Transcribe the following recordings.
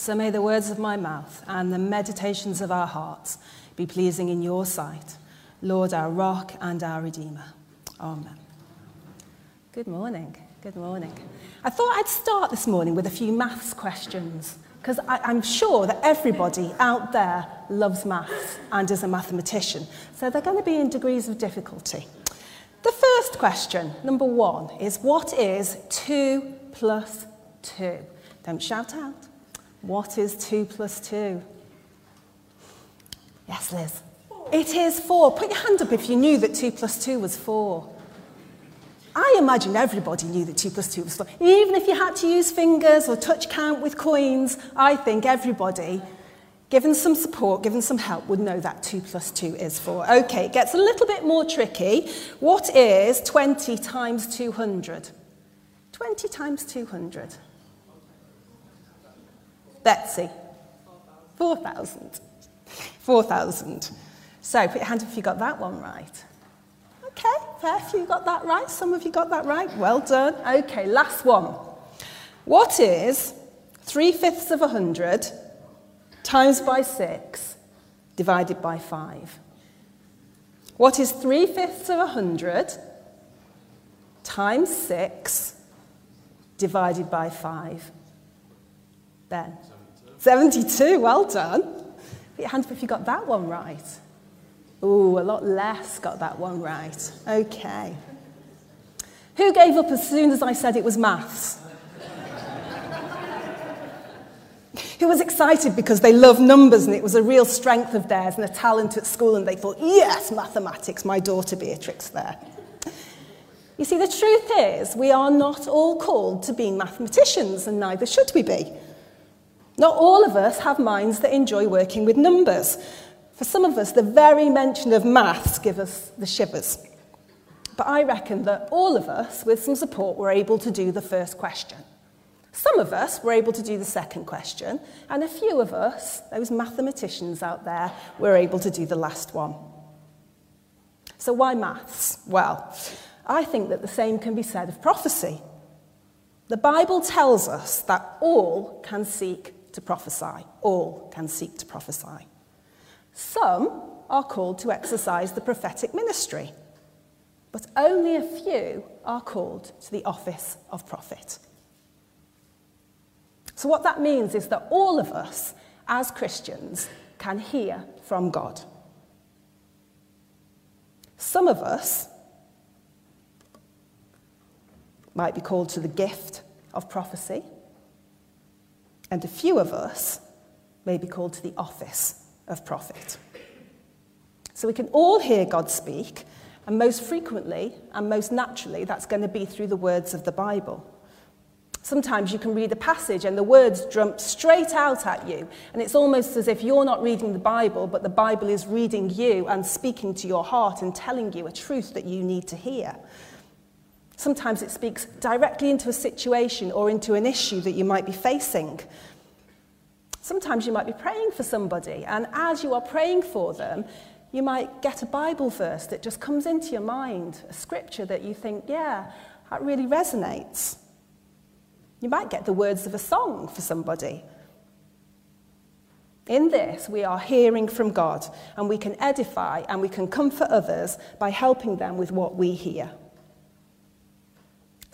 So may the words of my mouth and the meditations of our hearts be pleasing in your sight, Lord, our rock and our redeemer. Amen. Good morning. Good morning. I thought I'd start this morning with a few maths questions because I'm sure that everybody out there loves maths and is a mathematician. So they're going to be in degrees of difficulty. The first question, number one, is what is 2 plus 2? Don't shout out. What is 2 plus 2? Yes, Liz. It is 4. Put your hand up if you knew that 2 plus 2 was 4. I imagine everybody knew that 2 plus 2 was 4. Even if you had to use fingers or touch count with coins, I think everybody, given some support, given some help, would know that 2 plus 2 is 4. Okay, it gets a little bit more tricky. What is 20 times 200? 20 times 200. Betsy. 4,000. 4,000. So put your hand up if you got that one right. Okay, fair few got that right. Some of you got that right. Well done. Okay, last one. What is 3 fifths of 100 times by 6 divided by 5? What is 3 fifths of 100 times 6 divided by 5? Ben? 72. 72, well done. Put your hands up if you got that one right. Ooh, a lot less got that one right. Okay. Who gave up as soon as I said it was maths? Who was excited because they love numbers and it was a real strength of theirs and a talent at school and they thought, yes, mathematics, my daughter Beatrix there. You see, the truth is, we are not all called to being mathematicians, and neither should we be. Not all of us have minds that enjoy working with numbers. For some of us, the very mention of maths give us the shivers. But I reckon that all of us, with some support, were able to do the first question. Some of us were able to do the second question, and a few of us, those mathematicians out there, were able to do the last one. So, why maths? Well, I think that the same can be said of prophecy. The Bible tells us that all can seek to prophesy. All can seek to prophesy. Some are called to exercise the prophetic ministry, but only a few are called to the office of prophet. So, what that means is that all of us, as Christians, can hear from God. Some of us might be called to the gift of prophecy, and a few of us may be called to the office of prophet. So we can all hear God speak, and most frequently and most naturally, that's going to be through the words of the Bible. Sometimes you can read a passage and the words jump straight out at you, and it's almost as if you're not reading the Bible, but the Bible is reading you and speaking to your heart and telling you a truth that you need to hear. Sometimes it speaks directly into a situation or into an issue that you might be facing. Sometimes you might be praying for somebody, and as you are praying for them, you might get a Bible verse that just comes into your mind, a scripture that you think, yeah, that really resonates. You might get the words of a song for somebody. In this, we are hearing from God, and we can edify and we can comfort others by helping them with what we hear.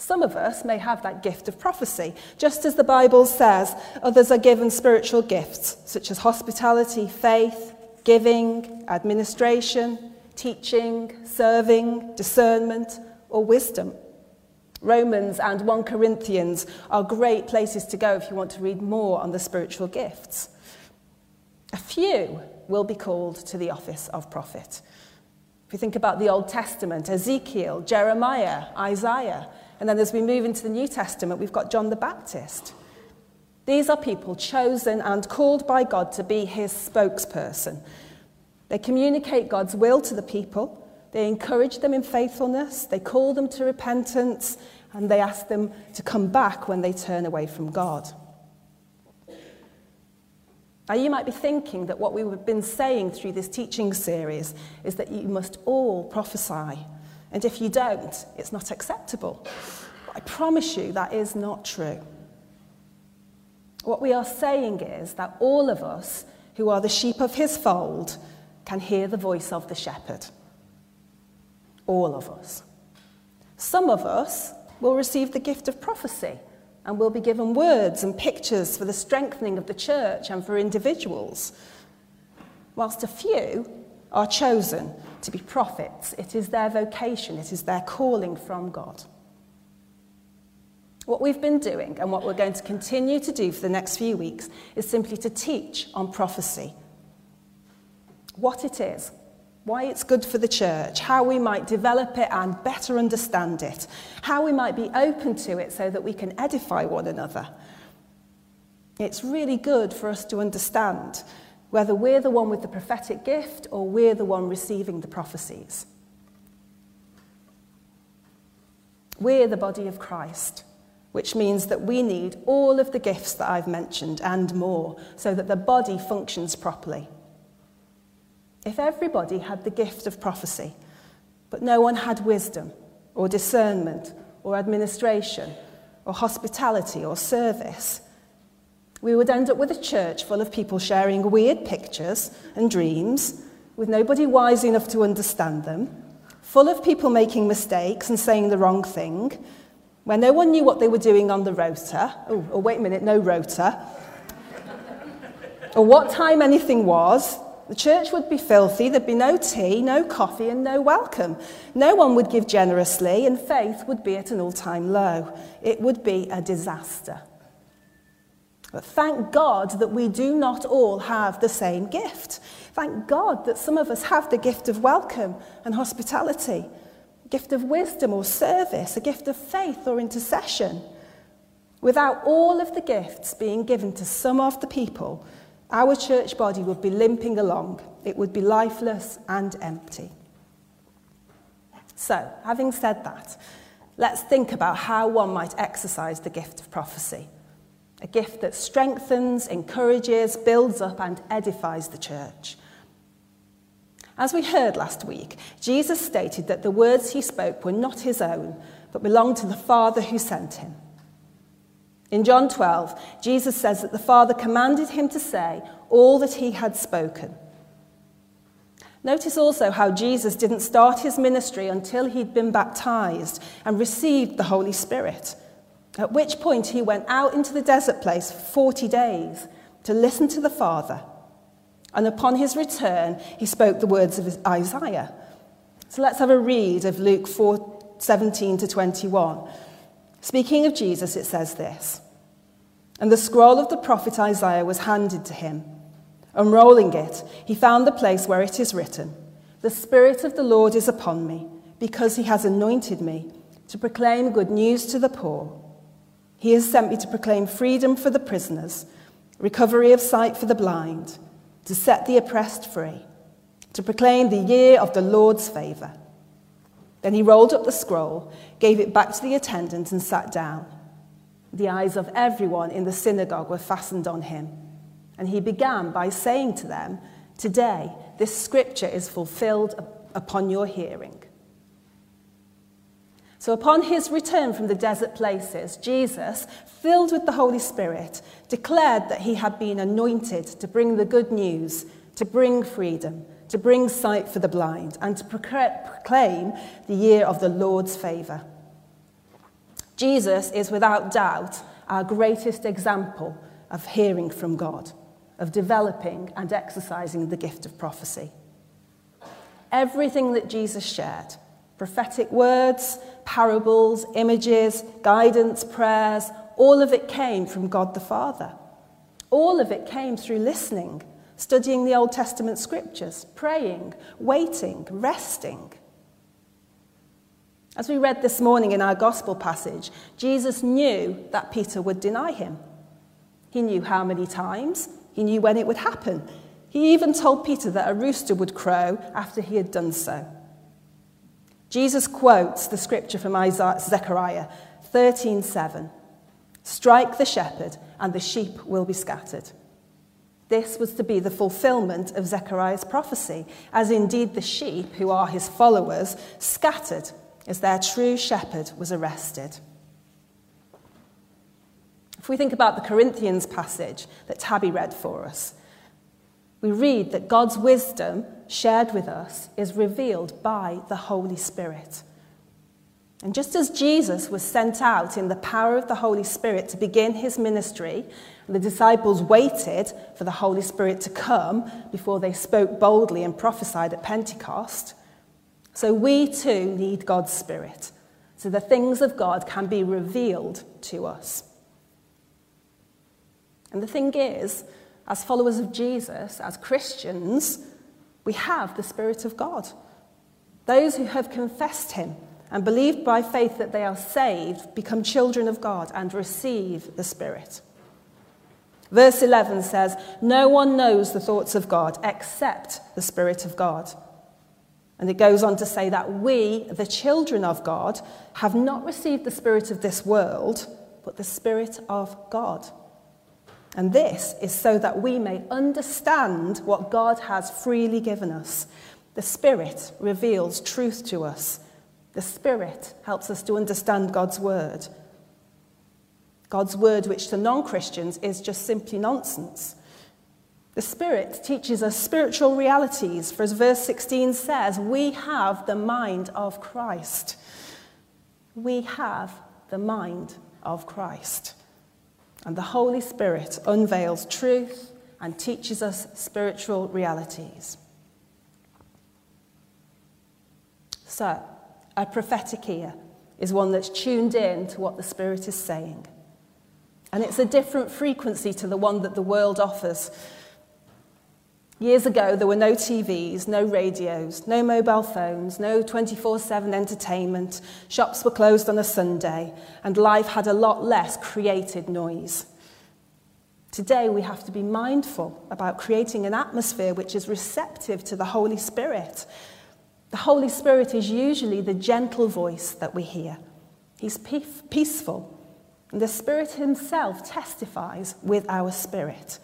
Some of us may have that gift of prophecy. Just as the Bible says, others are given spiritual gifts, such as hospitality, faith, giving, administration, teaching, serving, discernment, or wisdom. Romans and 1 Corinthians are great places to go if you want to read more on the spiritual gifts. A few will be called to the office of prophet. If you think about the Old Testament, Ezekiel, Jeremiah, Isaiah, and then as we move into the New Testament, we've got John the Baptist. These are people chosen and called by God to be his spokesperson. They communicate God's will to the people, they encourage them in faithfulness, they call them to repentance, and they ask them to come back when they turn away from God. Now, you might be thinking that what we've been saying through this teaching series is that you must all prophesy. And if you don't, it's not acceptable. But I promise you that is not true. What we are saying is that all of us who are the sheep of his fold can hear the voice of the shepherd. All of us. Some of us will receive the gift of prophecy and will be given words and pictures for the strengthening of the church and for individuals. Whilst a few are chosen to be prophets, it is their vocation, it is their calling from God. What we've been doing and what we're going to continue to do for the next few weeks is simply to teach on prophecy. What it is, why it's good for the church, how we might develop it and better understand it, how we might be open to it so that we can edify one another. It's really good for us to understand whether we're the one with the prophetic gift or we're the one receiving the prophecies. We're the body of Christ which means that we need all of the gifts that I've mentioned and more so that the body functions properly. If everybody had the gift of prophecy, but no one had wisdom or discernment or administration or hospitality or service, we would end up with a church full of people sharing weird pictures and dreams with nobody wise enough to understand them, full of people making mistakes and saying the wrong thing, where no one knew what they were doing on the rota. Oh, oh wait a minute, no rota. or what time anything was. The church would be filthy, there'd be no tea, no coffee, and no welcome. No one would give generously, and faith would be at an all time low. It would be a disaster. But thank God that we do not all have the same gift. Thank God that some of us have the gift of welcome and hospitality a gift of wisdom or service, a gift of faith or intercession. Without all of the gifts being given to some of the people, our church body would be limping along. It would be lifeless and empty. So, having said that, let's think about how one might exercise the gift of prophecy. A gift that strengthens, encourages, builds up, and edifies the church. As we heard last week, Jesus stated that the words he spoke were not his own, but belonged to the Father who sent him. In John 12, Jesus says that the Father commanded him to say all that he had spoken. Notice also how Jesus didn't start his ministry until he'd been baptized and received the Holy Spirit, at which point he went out into the desert place for 40 days to listen to the Father and upon his return, he spoke the words of Isaiah. So let's have a read of Luke 4 17 to 21. Speaking of Jesus, it says this And the scroll of the prophet Isaiah was handed to him. Unrolling it, he found the place where it is written The Spirit of the Lord is upon me, because he has anointed me to proclaim good news to the poor. He has sent me to proclaim freedom for the prisoners, recovery of sight for the blind to set the oppressed free, to proclaim the year of the Lord's favour. Then he rolled up the scroll, gave it back to the attendant, and sat down. The eyes of everyone in the synagogue were fastened on him. And he began by saying to them, Today, this scripture is fulfilled upon your hearing. So, upon his return from the desert places, Jesus, filled with the Holy Spirit, declared that he had been anointed to bring the good news, to bring freedom, to bring sight for the blind, and to proclaim the year of the Lord's favour. Jesus is without doubt our greatest example of hearing from God, of developing and exercising the gift of prophecy. Everything that Jesus shared, prophetic words, parables, images, guidance, prayers, all of it came from God the Father. All of it came through listening, studying the Old Testament scriptures, praying, waiting, resting. As we read this morning in our gospel passage, Jesus knew that Peter would deny him. He knew how many times, he knew when it would happen. He even told Peter that a rooster would crow after he had done so. Jesus quotes the scripture from Isaiah, Zechariah 13:7. Strike the shepherd, and the sheep will be scattered. This was to be the fulfillment of Zechariah's prophecy, as indeed the sheep, who are his followers, scattered as their true shepherd was arrested. If we think about the Corinthians passage that Tabby read for us, we read that God's wisdom shared with us is revealed by the Holy Spirit. And just as Jesus was sent out in the power of the Holy Spirit to begin his ministry, the disciples waited for the Holy Spirit to come before they spoke boldly and prophesied at Pentecost, so we too need God's Spirit, so the things of God can be revealed to us. And the thing is, as followers of Jesus, as Christians, we have the Spirit of God. Those who have confessed Him and believed by faith that they are saved become children of God and receive the Spirit. Verse 11 says, No one knows the thoughts of God except the Spirit of God. And it goes on to say that we, the children of God, have not received the Spirit of this world, but the Spirit of God and this is so that we may understand what God has freely given us. The Spirit reveals truth to us. The Spirit helps us to understand God's Word. God's Word, which to non Christians is just simply nonsense. The Spirit teaches us spiritual realities, for as verse 16 says, we have the mind of Christ. We have the mind of Christ. And the Holy Spirit unveils truth and teaches us spiritual realities. So, a prophetic ear is one that's tuned in to what the Spirit is saying. And it's a different frequency to the one that the world offers. Years ago, there were no TVs, no radios, no mobile phones, no 24 7 entertainment, shops were closed on a Sunday, and life had a lot less created noise. Today, we have to be mindful about creating an atmosphere which is receptive to the Holy Spirit. The Holy Spirit is usually the gentle voice that we hear, He's peaceful, and the Spirit Himself testifies with our spirit.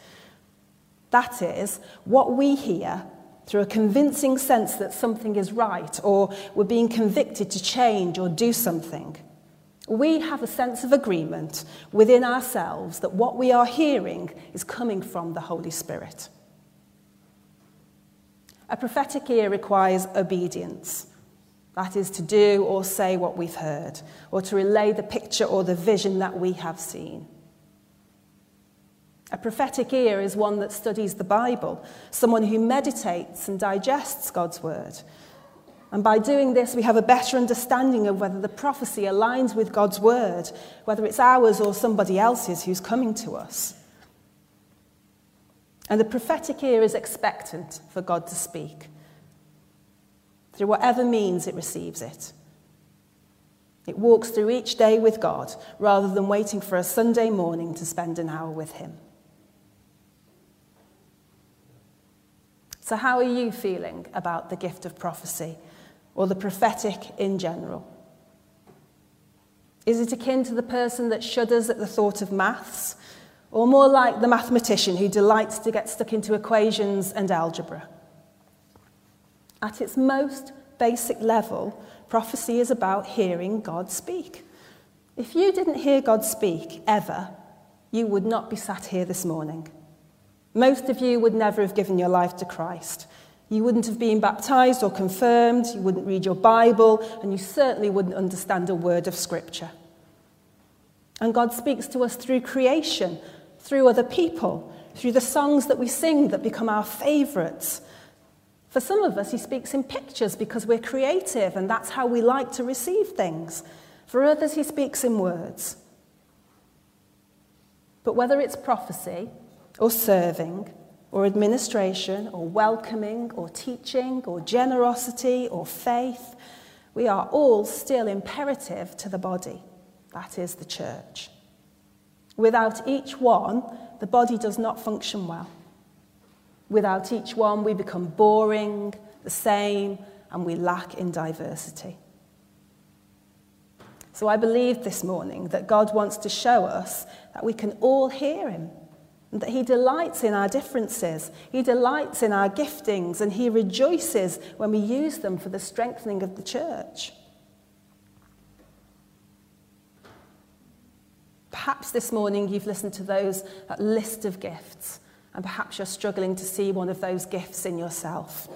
That is, what we hear through a convincing sense that something is right or we're being convicted to change or do something. We have a sense of agreement within ourselves that what we are hearing is coming from the Holy Spirit. A prophetic ear requires obedience. That is to do or say what we've heard, or to relay the picture or the vision that we have seen. A prophetic ear is one that studies the Bible, someone who meditates and digests God's word. And by doing this, we have a better understanding of whether the prophecy aligns with God's word, whether it's ours or somebody else's who's coming to us. And the prophetic ear is expectant for God to speak through whatever means it receives it. It walks through each day with God rather than waiting for a Sunday morning to spend an hour with Him. So, how are you feeling about the gift of prophecy or the prophetic in general? Is it akin to the person that shudders at the thought of maths, or more like the mathematician who delights to get stuck into equations and algebra? At its most basic level, prophecy is about hearing God speak. If you didn't hear God speak ever, you would not be sat here this morning. Most of you would never have given your life to Christ. You wouldn't have been baptized or confirmed, you wouldn't read your Bible, and you certainly wouldn't understand a word of Scripture. And God speaks to us through creation, through other people, through the songs that we sing that become our favorites. For some of us, He speaks in pictures because we're creative and that's how we like to receive things. For others, He speaks in words. But whether it's prophecy, or serving or administration or welcoming or teaching or generosity or faith, we are all still imperative to the body, that is, the church. Without each one, the body does not function well. Without each one, we become boring, the same, and we lack in diversity. So I believe this morning that God wants to show us that we can all hear Him that He delights in our differences, He delights in our giftings, and He rejoices when we use them for the strengthening of the church. Perhaps this morning you've listened to those that list of gifts, and perhaps you're struggling to see one of those gifts in yourself.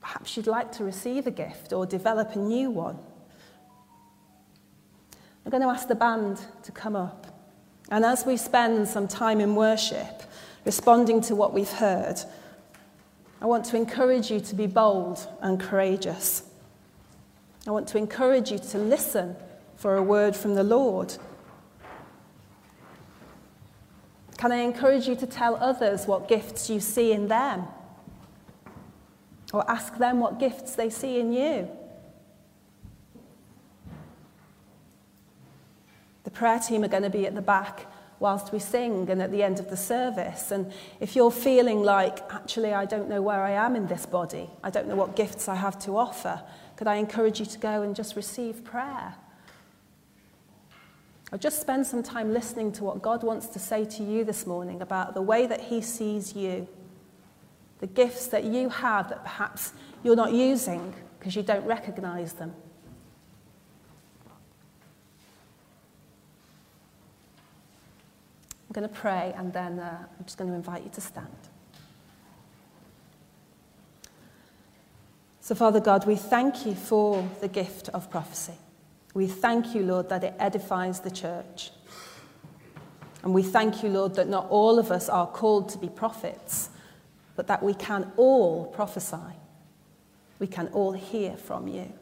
Perhaps you'd like to receive a gift or develop a new one. I'm going to ask the band to come up. And as we spend some time in worship, responding to what we've heard, I want to encourage you to be bold and courageous. I want to encourage you to listen for a word from the Lord. Can I encourage you to tell others what gifts you see in them? Or ask them what gifts they see in you? The prayer team are going to be at the back whilst we sing and at the end of the service. And if you're feeling like, actually, I don't know where I am in this body, I don't know what gifts I have to offer, could I encourage you to go and just receive prayer? Or just spend some time listening to what God wants to say to you this morning about the way that He sees you, the gifts that you have that perhaps you're not using because you don't recognize them. I'm going to pray and then uh, I'm just going to invite you to stand. So, Father God, we thank you for the gift of prophecy. We thank you, Lord, that it edifies the church. And we thank you, Lord, that not all of us are called to be prophets, but that we can all prophesy. We can all hear from you.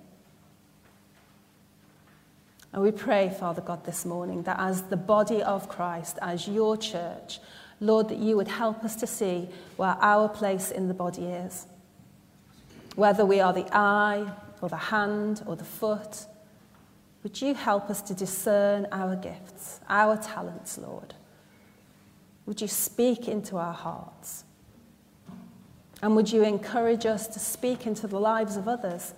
And we pray, Father God, this morning that as the body of Christ, as your church, Lord, that you would help us to see where our place in the body is. Whether we are the eye, or the hand, or the foot, would you help us to discern our gifts, our talents, Lord? Would you speak into our hearts? And would you encourage us to speak into the lives of others,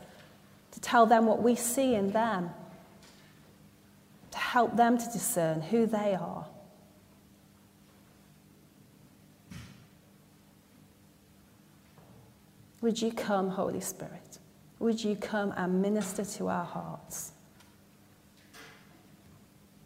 to tell them what we see in them? To help them to discern who they are. Would you come, Holy Spirit? Would you come and minister to our hearts?